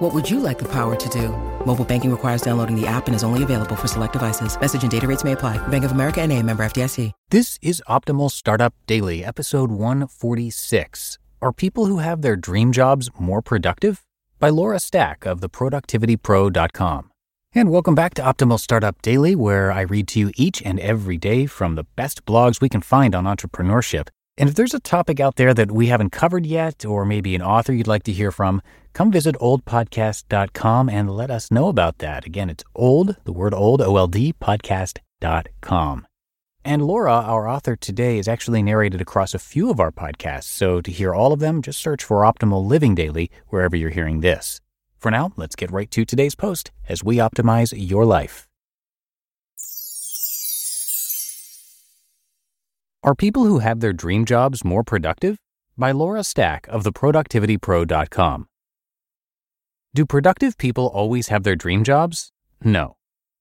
What would you like the power to do? Mobile banking requires downloading the app and is only available for select devices. Message and data rates may apply. Bank of America and a member FDIC. This is Optimal Startup Daily, episode 146. Are people who have their dream jobs more productive? By Laura Stack of theproductivitypro.com. And welcome back to Optimal Startup Daily, where I read to you each and every day from the best blogs we can find on entrepreneurship. And if there's a topic out there that we haven't covered yet, or maybe an author you'd like to hear from, come visit oldpodcast.com and let us know about that. Again, it's old, the word old, O L D, podcast.com. And Laura, our author today, is actually narrated across a few of our podcasts. So to hear all of them, just search for Optimal Living Daily wherever you're hearing this. For now, let's get right to today's post as we optimize your life. Are people who have their dream jobs more productive? By Laura Stack of theproductivitypro.com. Do productive people always have their dream jobs? No.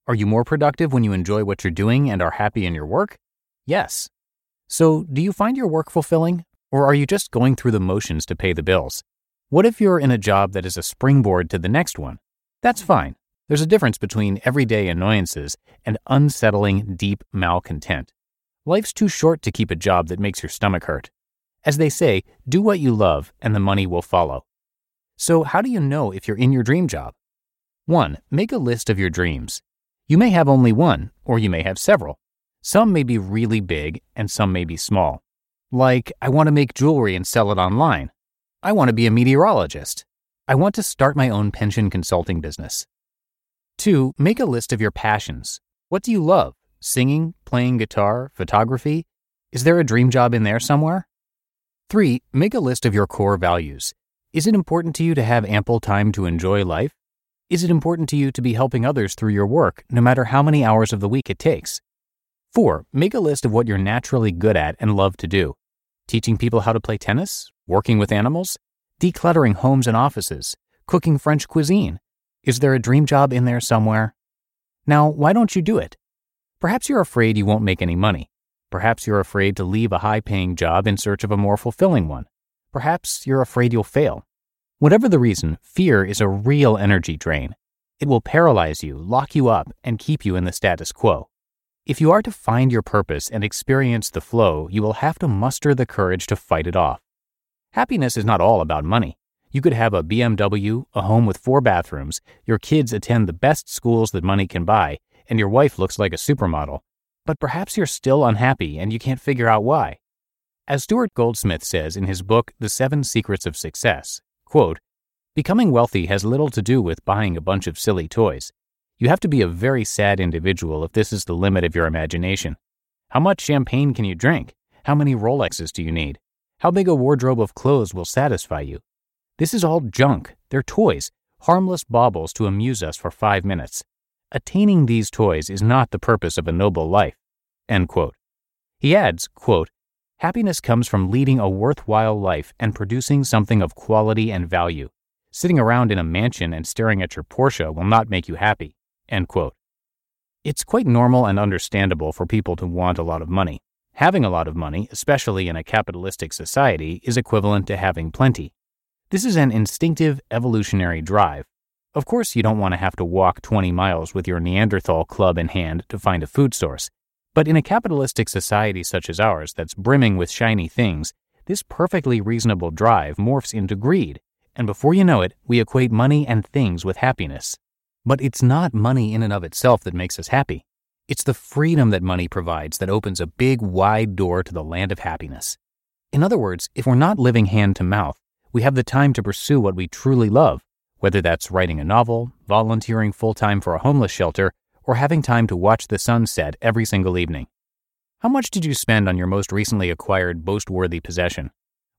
Are you more productive when you enjoy what you're doing and are happy in your work? Yes. So, do you find your work fulfilling? Or are you just going through the motions to pay the bills? What if you're in a job that is a springboard to the next one? That's fine. There's a difference between everyday annoyances and unsettling, deep malcontent. Life's too short to keep a job that makes your stomach hurt. As they say, do what you love and the money will follow. So, how do you know if you're in your dream job? 1. Make a list of your dreams. You may have only one, or you may have several. Some may be really big, and some may be small. Like, I want to make jewelry and sell it online. I want to be a meteorologist. I want to start my own pension consulting business. 2. Make a list of your passions. What do you love? Singing, playing guitar, photography? Is there a dream job in there somewhere? 3. Make a list of your core values. Is it important to you to have ample time to enjoy life? Is it important to you to be helping others through your work, no matter how many hours of the week it takes? 4. Make a list of what you're naturally good at and love to do. Teaching people how to play tennis? Working with animals? Decluttering homes and offices? Cooking French cuisine? Is there a dream job in there somewhere? Now, why don't you do it? Perhaps you're afraid you won't make any money. Perhaps you're afraid to leave a high paying job in search of a more fulfilling one. Perhaps you're afraid you'll fail. Whatever the reason, fear is a real energy drain. It will paralyze you, lock you up, and keep you in the status quo. If you are to find your purpose and experience the flow, you will have to muster the courage to fight it off. Happiness is not all about money. You could have a BMW, a home with four bathrooms, your kids attend the best schools that money can buy, and your wife looks like a supermodel. But perhaps you're still unhappy and you can't figure out why. As Stuart Goldsmith says in his book, The Seven Secrets of Success, quote, Becoming wealthy has little to do with buying a bunch of silly toys. You have to be a very sad individual if this is the limit of your imagination. How much champagne can you drink? How many Rolexes do you need? How big a wardrobe of clothes will satisfy you? This is all junk. They're toys, harmless baubles to amuse us for five minutes. Attaining these toys is not the purpose of a noble life. He adds, quote, Happiness comes from leading a worthwhile life and producing something of quality and value. Sitting around in a mansion and staring at your Porsche will not make you happy. It's quite normal and understandable for people to want a lot of money. Having a lot of money, especially in a capitalistic society, is equivalent to having plenty. This is an instinctive evolutionary drive of course, you don't want to have to walk 20 miles with your Neanderthal club in hand to find a food source. But in a capitalistic society such as ours that's brimming with shiny things, this perfectly reasonable drive morphs into greed, and before you know it, we equate money and things with happiness. But it's not money in and of itself that makes us happy. It's the freedom that money provides that opens a big, wide door to the land of happiness. In other words, if we're not living hand to mouth, we have the time to pursue what we truly love whether that's writing a novel, volunteering full time for a homeless shelter, or having time to watch the sunset every single evening. How much did you spend on your most recently acquired boast worthy possession?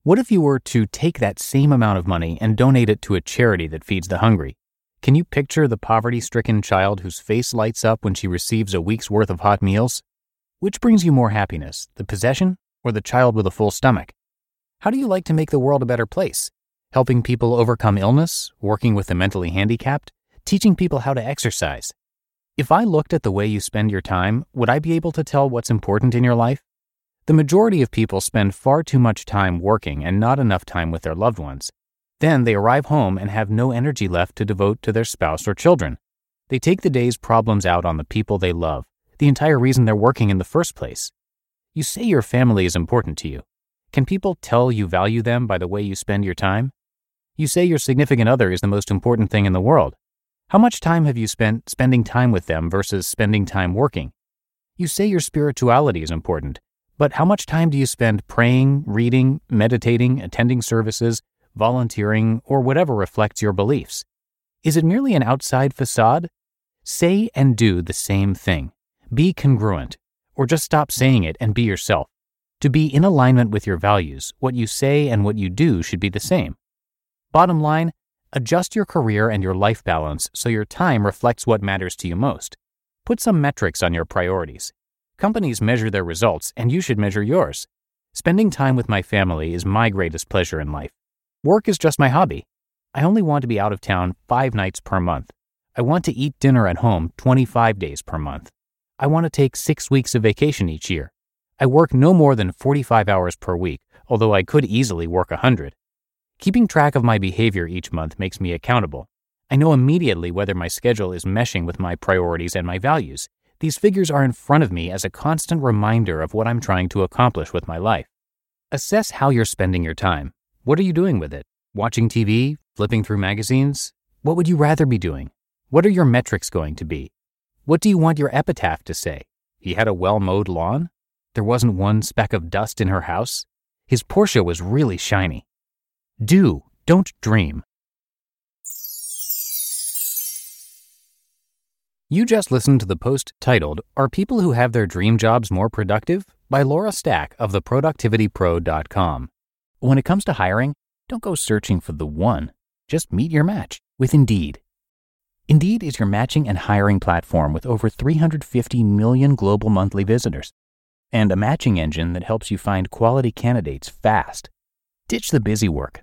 What if you were to take that same amount of money and donate it to a charity that feeds the hungry? Can you picture the poverty stricken child whose face lights up when she receives a week's worth of hot meals? Which brings you more happiness, the possession or the child with a full stomach? How do you like to make the world a better place? Helping people overcome illness, working with the mentally handicapped, teaching people how to exercise. If I looked at the way you spend your time, would I be able to tell what's important in your life? The majority of people spend far too much time working and not enough time with their loved ones. Then they arrive home and have no energy left to devote to their spouse or children. They take the day's problems out on the people they love, the entire reason they're working in the first place. You say your family is important to you. Can people tell you value them by the way you spend your time? You say your significant other is the most important thing in the world. How much time have you spent spending time with them versus spending time working? You say your spirituality is important, but how much time do you spend praying, reading, meditating, attending services, volunteering, or whatever reflects your beliefs? Is it merely an outside facade? Say and do the same thing. Be congruent, or just stop saying it and be yourself. To be in alignment with your values, what you say and what you do should be the same. Bottom line, adjust your career and your life balance so your time reflects what matters to you most. Put some metrics on your priorities. Companies measure their results, and you should measure yours. Spending time with my family is my greatest pleasure in life. Work is just my hobby. I only want to be out of town five nights per month. I want to eat dinner at home 25 days per month. I want to take six weeks of vacation each year. I work no more than 45 hours per week, although I could easily work 100. Keeping track of my behavior each month makes me accountable. I know immediately whether my schedule is meshing with my priorities and my values, these figures are in front of me as a constant reminder of what I'm trying to accomplish with my life. Assess how you're spending your time. What are you doing with it? Watching TV? Flipping through magazines? What would you rather be doing? What are your metrics going to be? What do you want your epitaph to say? He had a well mowed lawn? There wasn't one speck of dust in her house? His Porsche was really shiny. Do, don't dream. You just listened to the post titled, Are People Who Have Their Dream Jobs More Productive? by Laura Stack of theproductivitypro.com. When it comes to hiring, don't go searching for the one. Just meet your match with Indeed. Indeed is your matching and hiring platform with over 350 million global monthly visitors and a matching engine that helps you find quality candidates fast. Ditch the busy work.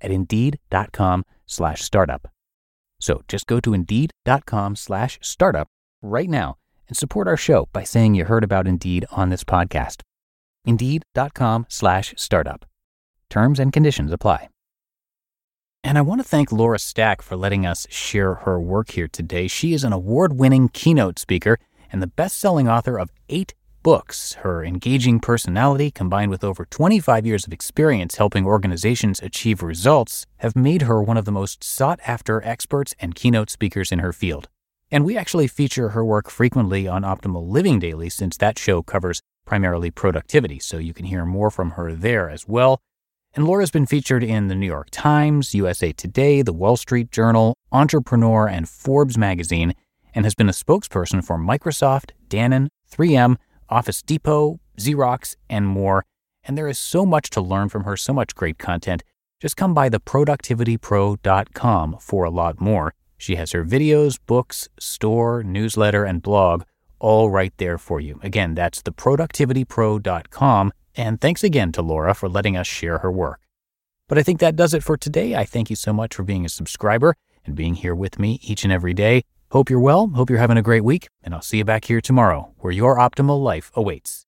at indeed.com slash startup. So just go to indeed.com slash startup right now and support our show by saying you heard about Indeed on this podcast. Indeed.com slash startup. Terms and conditions apply. And I want to thank Laura Stack for letting us share her work here today. She is an award winning keynote speaker and the best selling author of eight books. Her engaging personality, combined with over 25 years of experience helping organizations achieve results, have made her one of the most sought after experts and keynote speakers in her field. And we actually feature her work frequently on Optimal Living Daily since that show covers primarily productivity, so you can hear more from her there as well. And Laura's been featured in the New York Times, USA Today, the Wall Street Journal, Entrepreneur, and Forbes magazine, and has been a spokesperson for Microsoft, Danone, 3M, Office Depot, Xerox, and more. And there is so much to learn from her, so much great content. Just come by theproductivitypro.com for a lot more. She has her videos, books, store, newsletter, and blog all right there for you. Again, that's theproductivitypro.com. And thanks again to Laura for letting us share her work. But I think that does it for today. I thank you so much for being a subscriber and being here with me each and every day. Hope you're well. Hope you're having a great week. And I'll see you back here tomorrow where your optimal life awaits.